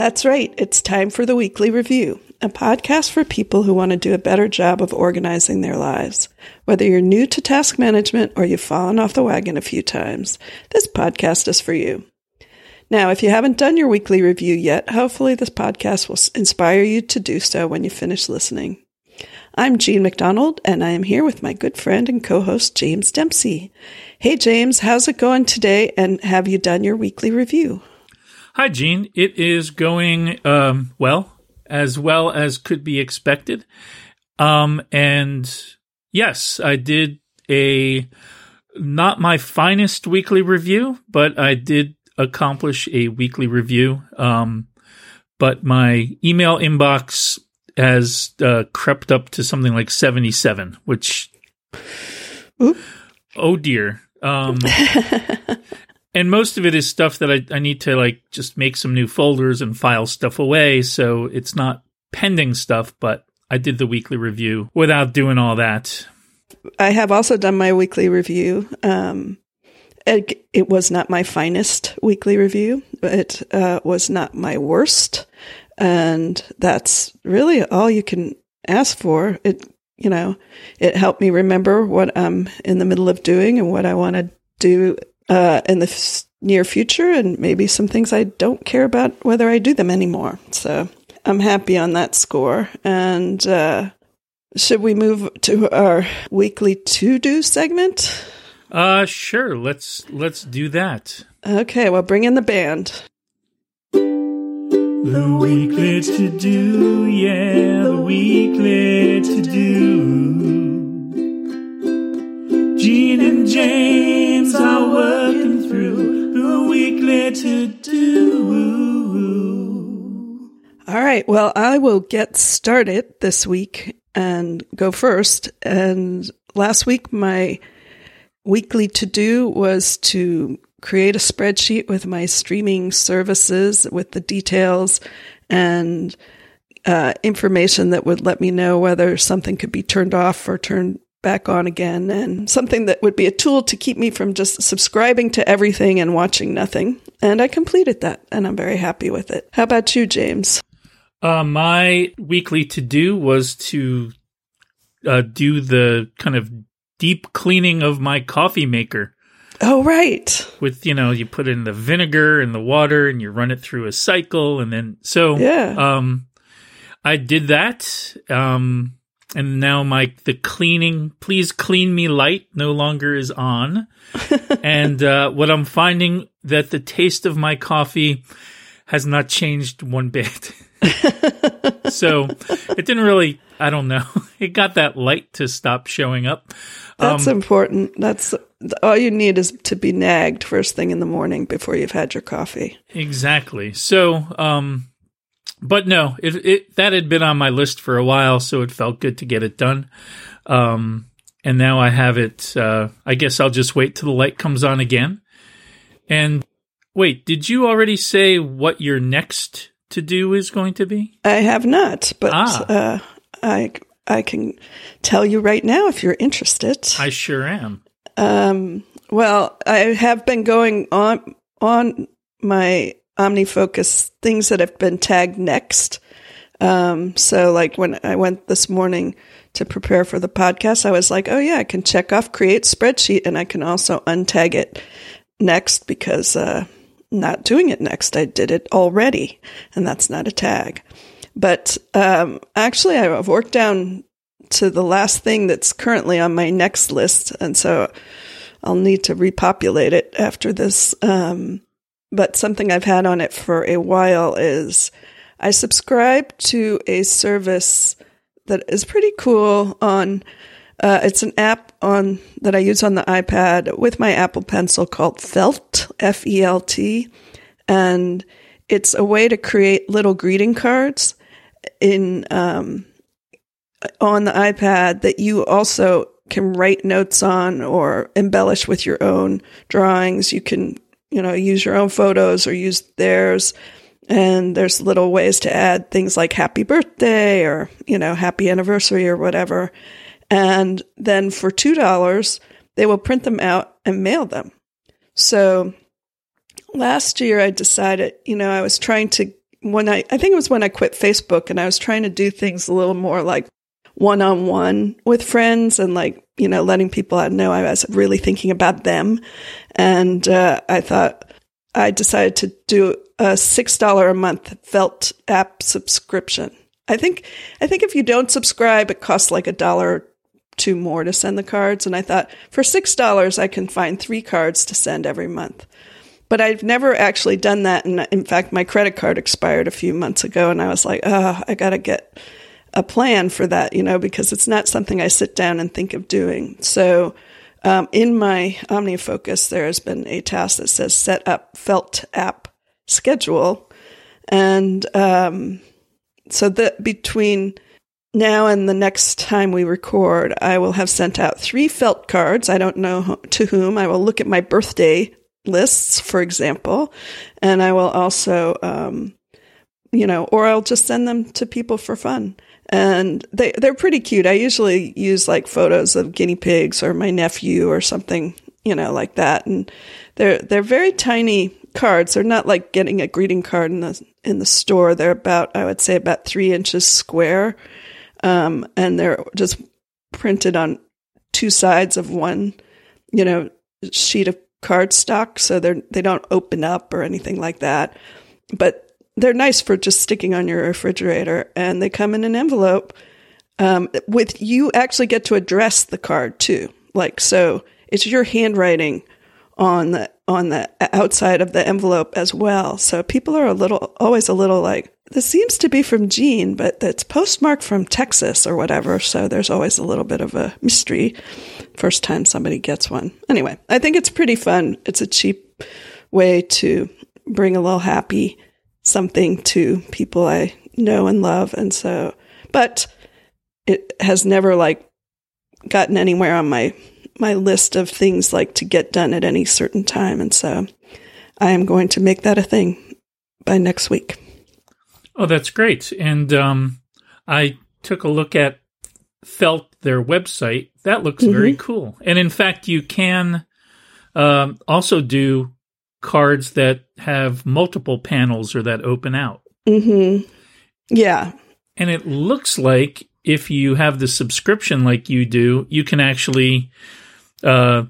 That's right. It's time for the weekly review, a podcast for people who want to do a better job of organizing their lives. Whether you're new to task management or you've fallen off the wagon a few times, this podcast is for you. Now, if you haven't done your weekly review yet, hopefully this podcast will inspire you to do so when you finish listening. I'm Jean MacDonald, and I am here with my good friend and co-host James Dempsey. Hey, James, how's it going today? And have you done your weekly review? Hi, Jean. It is going um, well, as well as could be expected. Um, and yes, I did a not my finest weekly review, but I did accomplish a weekly review. Um, but my email inbox has uh, crept up to something like 77, which, oh dear. Um, and most of it is stuff that I, I need to like just make some new folders and file stuff away. So it's not pending stuff, but I did the weekly review without doing all that. I have also done my weekly review. Um, it, it, was not my finest weekly review. It uh, was not my worst, and that's really all you can ask for. It you know, it helped me remember what I'm in the middle of doing and what I want to do uh, in the f- near future, and maybe some things I don't care about whether I do them anymore. So I'm happy on that score. And uh, should we move to our weekly to do segment? Uh, sure. Let's let's do that. Okay. Well, bring in the band. The weekly to do, yeah, the weekly to do. Jean and James are working through the weekly to do. All right, well, I will get started this week and go first. And last week, my weekly to do was to create a spreadsheet with my streaming services with the details and uh, information that would let me know whether something could be turned off or turned back on again, and something that would be a tool to keep me from just subscribing to everything and watching nothing. And I completed that, and I'm very happy with it. How about you, James? Uh, my weekly to do was to uh, do the kind of deep cleaning of my coffee maker. Oh, right. With, you know, you put in the vinegar and the water and you run it through a cycle. And then, so, yeah. um, I did that. Um, and now my, the cleaning, please clean me light no longer is on. and, uh, what I'm finding that the taste of my coffee has not changed one bit. so it didn't really, I don't know. It got that light to stop showing up. That's um, important. That's all you need is to be nagged first thing in the morning before you've had your coffee. Exactly. So, um, but no, it, it that had been on my list for a while, so it felt good to get it done. Um, and now I have it. Uh, I guess I'll just wait till the light comes on again. And wait, did you already say what your next to do is going to be? I have not, but ah. uh, I I can tell you right now if you're interested. I sure am. Um, well, I have been going on on my OmniFocus things that have been tagged next. Um, so like when I went this morning to prepare for the podcast, I was like, oh yeah, I can check off create spreadsheet and I can also untag it next because, uh, not doing it next. I did it already and that's not a tag. But, um, actually I've worked down to the last thing that's currently on my next list. And so I'll need to repopulate it after this. Um, but something I've had on it for a while is I subscribe to a service that is pretty cool on uh, it's an app on that I use on the iPad with my Apple Pencil called Felt F E L T, and it's a way to create little greeting cards in um, on the iPad that you also can write notes on or embellish with your own drawings. You can, you know, use your own photos or use theirs. And there's little ways to add things like happy birthday or, you know, happy anniversary or whatever. And then for $2, they will print them out and mail them. So last year I decided, you know, I was trying to when I, I think it was when I quit Facebook and I was trying to do things a little more like one on one with friends and like, you know, letting people know I was really thinking about them. And uh, I thought I decided to do a $6 a month felt app subscription. I think, I think if you don't subscribe, it costs like a dollar two more to send the cards. And I thought for $6, I can find three cards to send every month. But I've never actually done that. And in fact, my credit card expired a few months ago. And I was like, oh, I got to get a plan for that, you know, because it's not something I sit down and think of doing. So um, in my OmniFocus, there has been a task that says set up felt app schedule. And um, so that between now and the next time we record, I will have sent out three felt cards. I don't know to whom. I will look at my birthday lists, for example, and I will also, um, you know, or I'll just send them to people for fun. And they they're pretty cute. I usually use like photos of guinea pigs or my nephew or something, you know, like that. And they're they're very tiny cards. They're not like getting a greeting card in the in the store. They're about I would say about three inches square um, and they're just printed on two sides of one, you know, sheet of cardstock, so they're they don't open up or anything like that. But they're nice for just sticking on your refrigerator, and they come in an envelope. Um, with you actually get to address the card too, like so. It's your handwriting on the on the outside of the envelope as well. So people are a little always a little like this seems to be from Jean, but it's postmarked from Texas or whatever. So there's always a little bit of a mystery first time somebody gets one. Anyway, I think it's pretty fun. It's a cheap way to bring a little happy something to people I know and love. And so, but it has never like gotten anywhere on my my list of things like to get done at any certain time. And so I am going to make that a thing by next week. Oh, that's great. And um, I took a look at Felt, their website. That looks mm-hmm. very cool. And in fact, you can um, also do cards that have multiple panels or that open out. Mm-hmm. Yeah. And it looks like if you have the subscription like you do, you can actually uh,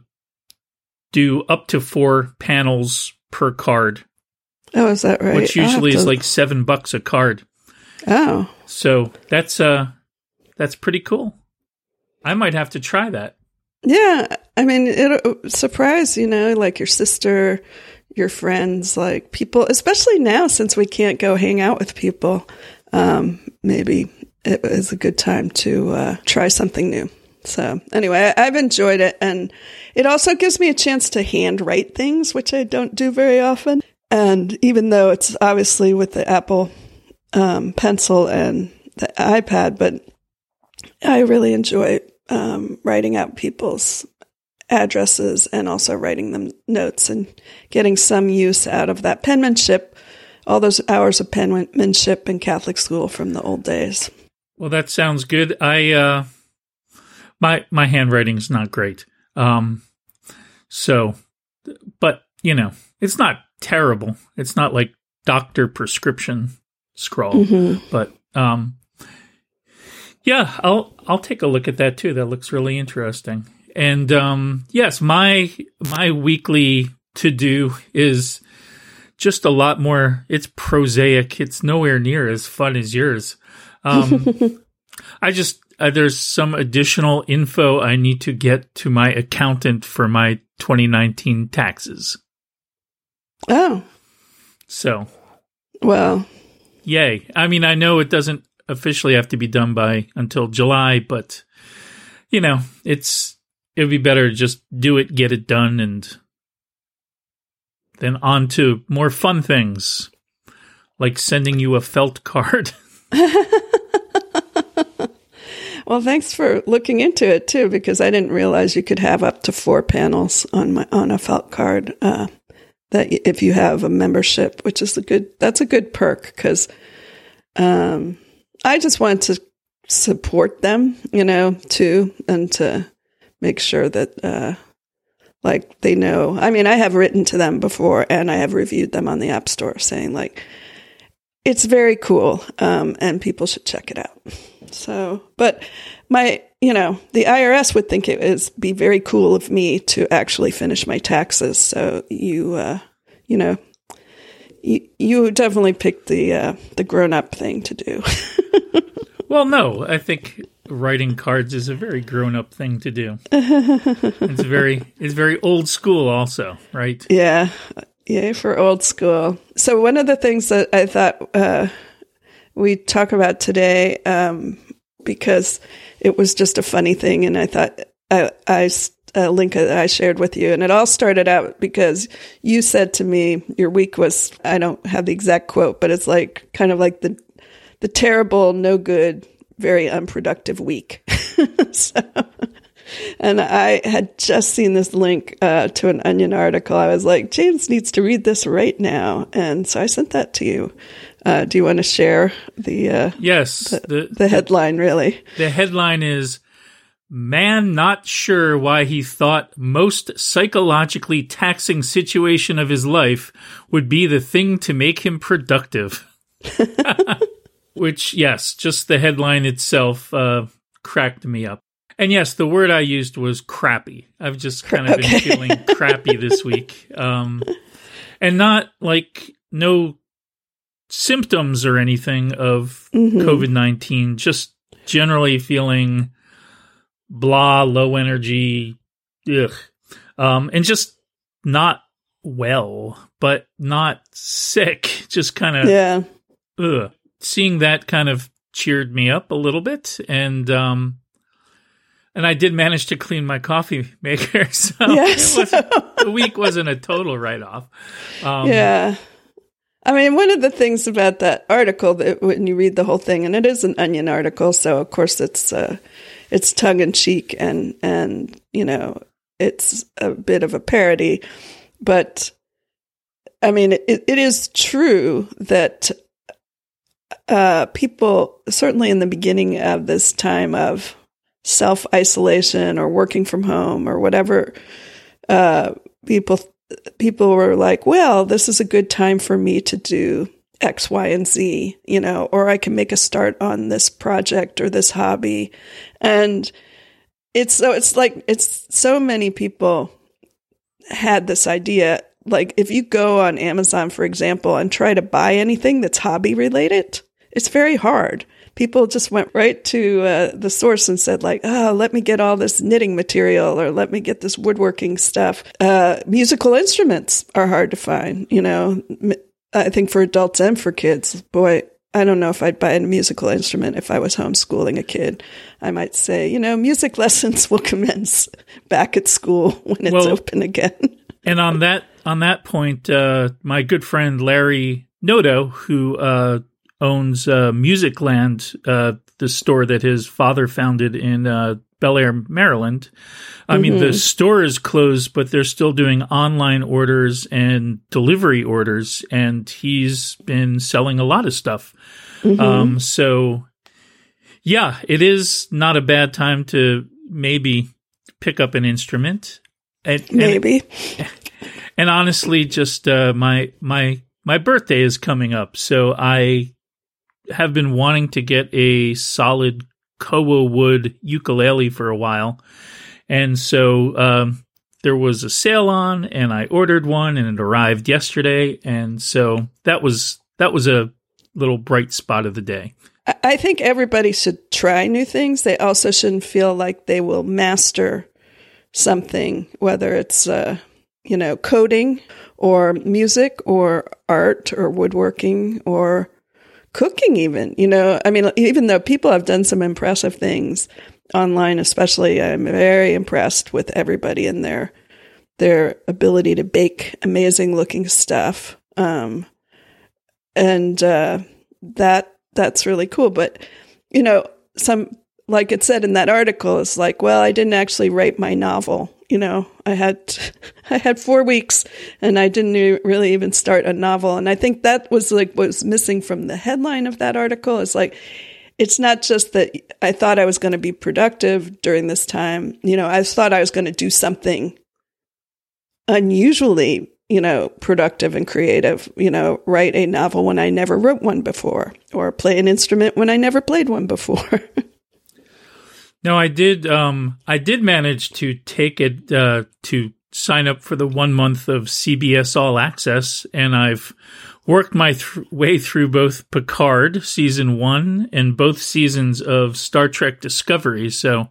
do up to four panels per card Oh, is that right? Which usually to... is like seven bucks a card. Oh, so that's uh, that's pretty cool. I might have to try that. Yeah, I mean, it'll surprise you know, like your sister, your friends, like people, especially now since we can't go hang out with people. Um, maybe it is a good time to uh, try something new. So anyway, I, I've enjoyed it, and it also gives me a chance to hand write things, which I don't do very often. And even though it's obviously with the Apple um, Pencil and the iPad, but I really enjoy um, writing out people's addresses and also writing them notes and getting some use out of that penmanship, all those hours of penmanship in Catholic school from the old days. Well, that sounds good. I uh, my my handwriting's not great, um, so, but you know, it's not terrible. It's not like doctor prescription scrawl, mm-hmm. but um, yeah, I'll I'll take a look at that too. That looks really interesting. And um, yes, my my weekly to do is just a lot more. It's prosaic. It's nowhere near as fun as yours. Um, I just uh, there's some additional info I need to get to my accountant for my 2019 taxes. Oh. So. Well. Yay. I mean, I know it doesn't officially have to be done by until July, but you know, it's it would be better to just do it, get it done, and then on to more fun things like sending you a felt card. well, thanks for looking into it too, because I didn't realize you could have up to four panels on my on a felt card. Uh, that if you have a membership, which is a good, that's a good perk because um, I just wanted to support them, you know, too, and to make sure that, uh, like, they know. I mean, I have written to them before and I have reviewed them on the App Store saying, like, it's very cool, um, and people should check it out. So, but my, you know, the IRS would think it is be very cool of me to actually finish my taxes. So you, uh, you know, you, you definitely picked the uh, the grown up thing to do. Well, no, I think writing cards is a very grown up thing to do. it's very it's very old school also, right? yeah, yeah, for old school. So one of the things that I thought uh, we talk about today, um, because it was just a funny thing, and I thought I, I a link that I shared with you, and it all started out because you said to me your week was I don't have the exact quote, but it's like kind of like the the terrible, no good, very unproductive week. so, and I had just seen this link uh, to an Onion article. I was like, James needs to read this right now, and so I sent that to you. Uh, do you want to share the uh, Yes, the the headline? Really? the headline is Man not sure why he thought most psychologically taxing situation of his life would be the thing to make him productive. Which, yes, just the headline itself uh, cracked me up. And yes, the word I used was crappy. I've just kind of Okay. been feeling crappy this week. Um, and not like no symptoms or anything of Mhm. COVID 19, just generally feeling blah, low energy, ugh. Um, and just not well, but not sick. Just kind of, Yeah. ugh. Seeing that kind of cheered me up a little bit. And, um, and I did manage to clean my coffee maker. So Yes. the week wasn't a total write off. Um, yeah. I mean, one of the things about that article that when you read the whole thing, and it is an Onion article, so of course it's uh, it's tongue in cheek and and you know it's a bit of a parody, but I mean it, it is true that uh, people certainly in the beginning of this time of self isolation or working from home or whatever uh, people people were like, well, this is a good time for me to do X, Y, and Z, you know, or I can make a start on this project or this hobby. And it's so, it's like, it's so many people had this idea. Like, if you go on Amazon, for example, and try to buy anything that's hobby related, it's very hard. People just went right to uh, the source and said, like, oh, let me get all this knitting material or let me get this woodworking stuff. Uh, musical instruments are hard to find, you know. I think for adults and for kids, boy, I don't know if I'd buy a musical instrument if I was homeschooling a kid. I might say, you know, music lessons will commence back at school when it's Well- open again. And on that on that point, uh, my good friend Larry Noto, who uh, owns uh, Musicland, uh, the store that his father founded in uh, Bel Air, Maryland. I mean, the store is closed, but they're still doing online orders and delivery orders, and he's been selling a lot of stuff. Um, so, yeah, it is not a bad time to maybe pick up an instrument. And Maybe. and honestly, just uh, my my my birthday is coming up, so I have been wanting to get a solid koa wood ukulele for a while, and so um, there was a sale on, and I ordered one, and it arrived yesterday, and so that was that was a little bright spot of the day. I- think everybody should try new things. They also shouldn't feel like they will master something, whether it's, uh, you know, coding or music or art or woodworking or cooking, even. You know, I mean, even though people have done some impressive things online, especially, I'm very impressed with everybody in their their ability to bake amazing looking stuff. Um, and uh, that that's really cool. But you know, some like it said in that article, it's like, well, I didn't actually write my novel. You know, I had I had four weeks, and I didn't really even start a novel. And I think that was like what was missing from the headline of that article. Is like, it's not just that I thought I was going to be productive during this time. You know, I thought I was going to do something unusually you know, productive and creative, you know, write a novel when I never wrote one before or play an instrument when I never played one before. No, I did. Um, I did manage to take it uh, to sign up for the one month of CBS All Access, and I've worked my th- way through both Picard season one and both seasons of Star Trek Discovery. So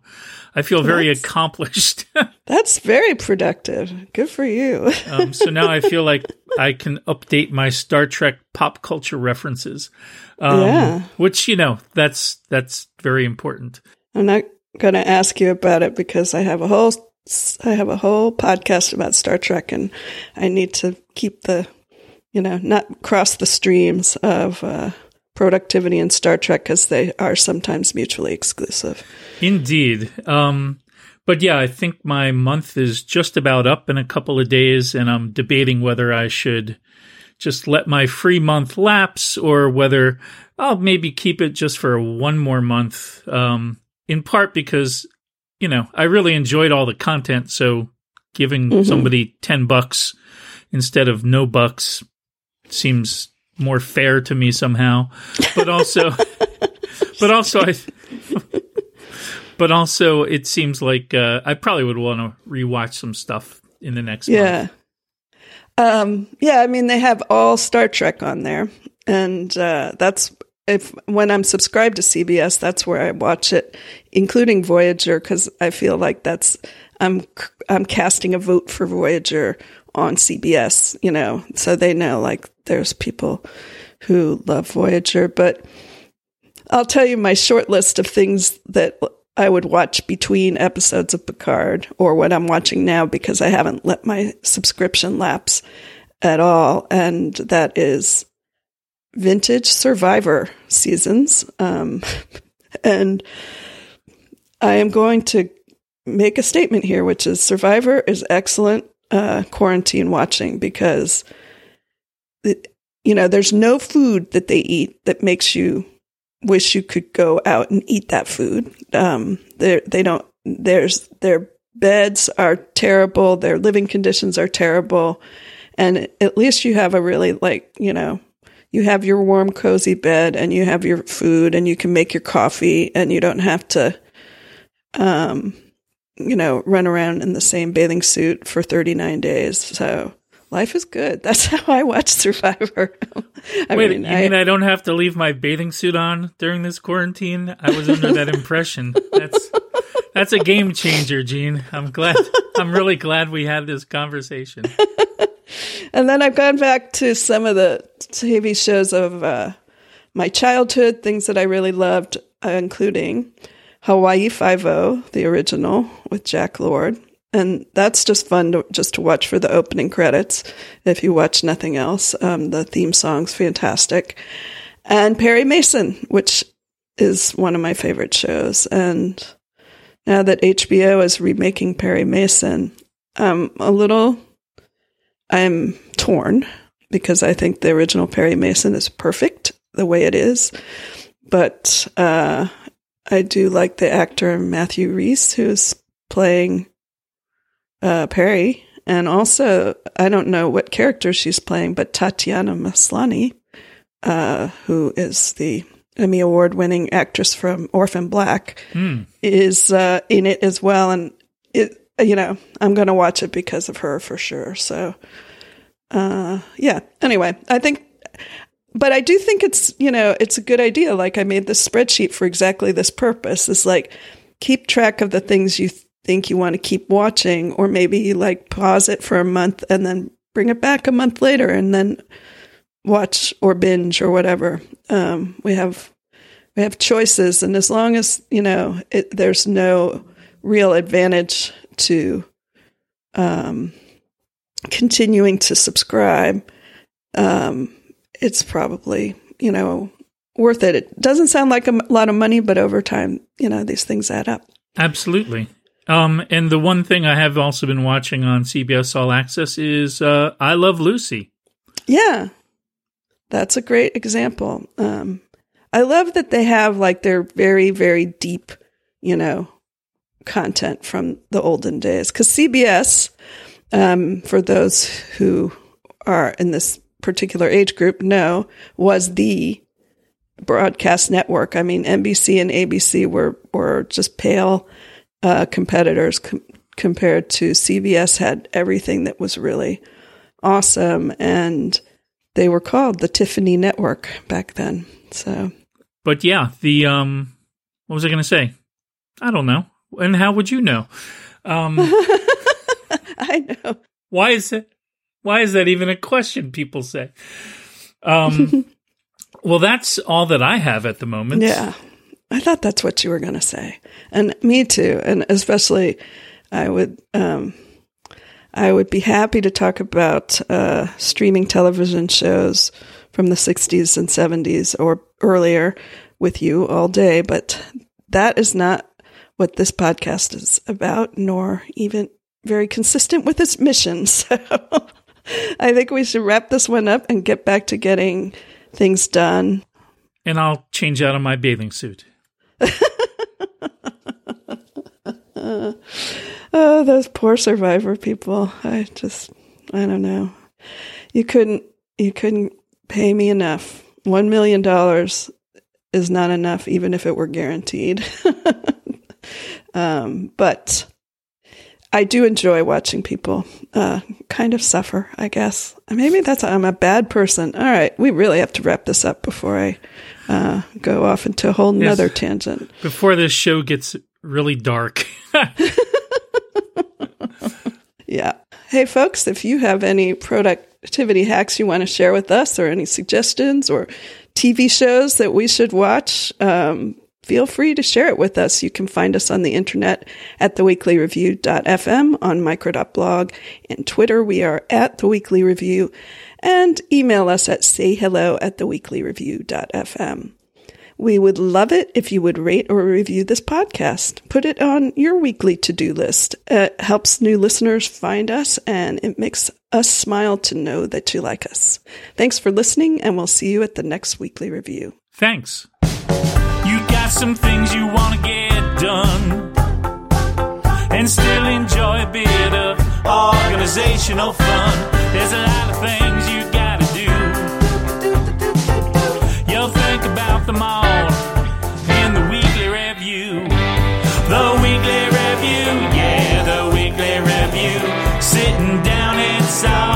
I feel very That's- accomplished. That's very productive. Good for you. um, so now I feel like I can update my Star Trek pop culture references. Um, Yeah. which you know that's that's very important. I'm not going to ask you about it because I have a whole I have a whole podcast about Star Trek, and I need to keep the you know not cross the streams of uh, productivity in Star Trek because they are sometimes mutually exclusive. Indeed. Um, but yeah, I think my month is just about up in a couple of days, and I'm debating whether I should just let my free month lapse or whether I'll maybe keep it just for one more month. Um, in part because, you know, I really enjoyed all the content. So giving Mhm. somebody 10 bucks instead of no bucks seems more fair to me somehow. But also, but also, I, but also, it seems like uh, I probably would want to rewatch some stuff in the next month. Yeah. Um, yeah, I mean they have all Star Trek on there, and uh, that's if when I'm subscribed to CBS, that's where I watch it, including Voyager, because I feel like that's I'm I'm casting a vote for Voyager on CBS, you know, so they know like there's people who love Voyager, but I'll tell you my short list of things that I would watch between episodes of Picard or what I'm watching now because I haven't let my subscription lapse at all. And that is vintage Survivor seasons. Um, and I am going to make a statement here, which is Survivor is excellent uh, quarantine watching because, it, you know, there's no food that they eat that makes you wish you could go out and eat that food. Um, they they don't. There's their beds are terrible. Their living conditions are terrible, and at least you have a really like you know you have your warm cozy bed and you have your food and you can make your coffee and you don't have to um you know run around in the same bathing suit for 39 days. So life is good that's how i watch survivor I Wait, mean, you I- mean I don't have to leave my bathing suit on during this quarantine? I was under that impression. That's that's a game changer, Jean. I'm glad. I'm really glad we had this conversation. And then I've gone back to some of the TV shows of uh, my childhood, things that I really loved, uh, including Hawaii Five O, the original with Jack Lord, and that's just fun to just to watch for the opening credits. If you watch nothing else, um, the theme song's fantastic, and Perry Mason, which is one of my favorite shows, and now that HBO is remaking Perry Mason, I'm a little I'm torn because I think the original Perry Mason is perfect the way it is. But uh, I do like the actor Matthew Rhys who's playing uh, Perry. And also, I don't know what character she's playing, but Tatiana Maslany, uh, who is the Emmy Award winning actress from Orphan Black, Hmm. is uh, in it as well. And it, you know, I'm going to watch it because of her for sure. So, uh, yeah. Anyway, I think, but I do think it's, you know, it's a good idea. Like I made this spreadsheet for exactly this purpose. Is like keep track of the things you think you want to keep watching, or maybe like pause it for a month and then bring it back a month later and then watch or binge or whatever. Um, we have we have choices, and as long as you know it, there's no real advantage to um, continuing to subscribe, um, it's probably you know worth it. It doesn't sound like a lot of money, but over time, you know, these things add up. Absolutely. Um, and the one thing I have also been watching on CBS All Access is uh, I Love Lucy. Yeah, that's a great example. Um, I love that they have like their very, very deep, you know, content from the olden days. Because CBS, um, for those who are in this particular age group know was the broadcast network. I mean, NBC and ABC were were just pale uh, competitors com- compared to CBS Had everything that was really awesome, and they were called the Tiffany Network back then. So, But yeah, the um, what was I going to say? I don't know. And how would you know? Um, I know. why is it? Why is that even a question? People say. Um, well, that's all that I have at the moment. Yeah. I thought that's what you were going to say. And me too. And especially I would um I would be happy to talk about uh streaming television shows from the 60s and 70s or earlier with you all day, but that is not what this podcast is about nor even very consistent with its mission. So I think we should wrap this one up and get back to getting things done. And I'll change out of my bathing suit. Oh, those poor survivor people. I just I don't know. You couldn't you couldn't pay me enough. 1 million dollars is not enough even if it were guaranteed. um, but I do enjoy watching people uh, kind of suffer, I guess. Maybe that's I'm a bad person. All right, we really have to wrap this up before I uh, go off into a whole nother Yes. tangent. Before this show gets really dark. Yeah. Hey, folks, if you have any productivity hacks you want to share with us or any suggestions or TV shows that we should watch, um, feel free to share it with us. You can find us on the internet at theweeklyreview.fm, on micro.blog, and Twitter. We are at The Weekly Review, and email us at sayhello at theweeklyreview.fm. We would love it if you would rate or review this podcast. Put it on your weekly to do list. It helps new listeners find us and it makes us smile to know that you like us. Thanks for listening, and we'll see you at the next weekly review. Thanks got some things you want to get done and still enjoy a bit of organizational fun. There's a lot of things you gotta do. You'll think about them all in the weekly review. The weekly review, yeah, the weekly review. Sitting down inside.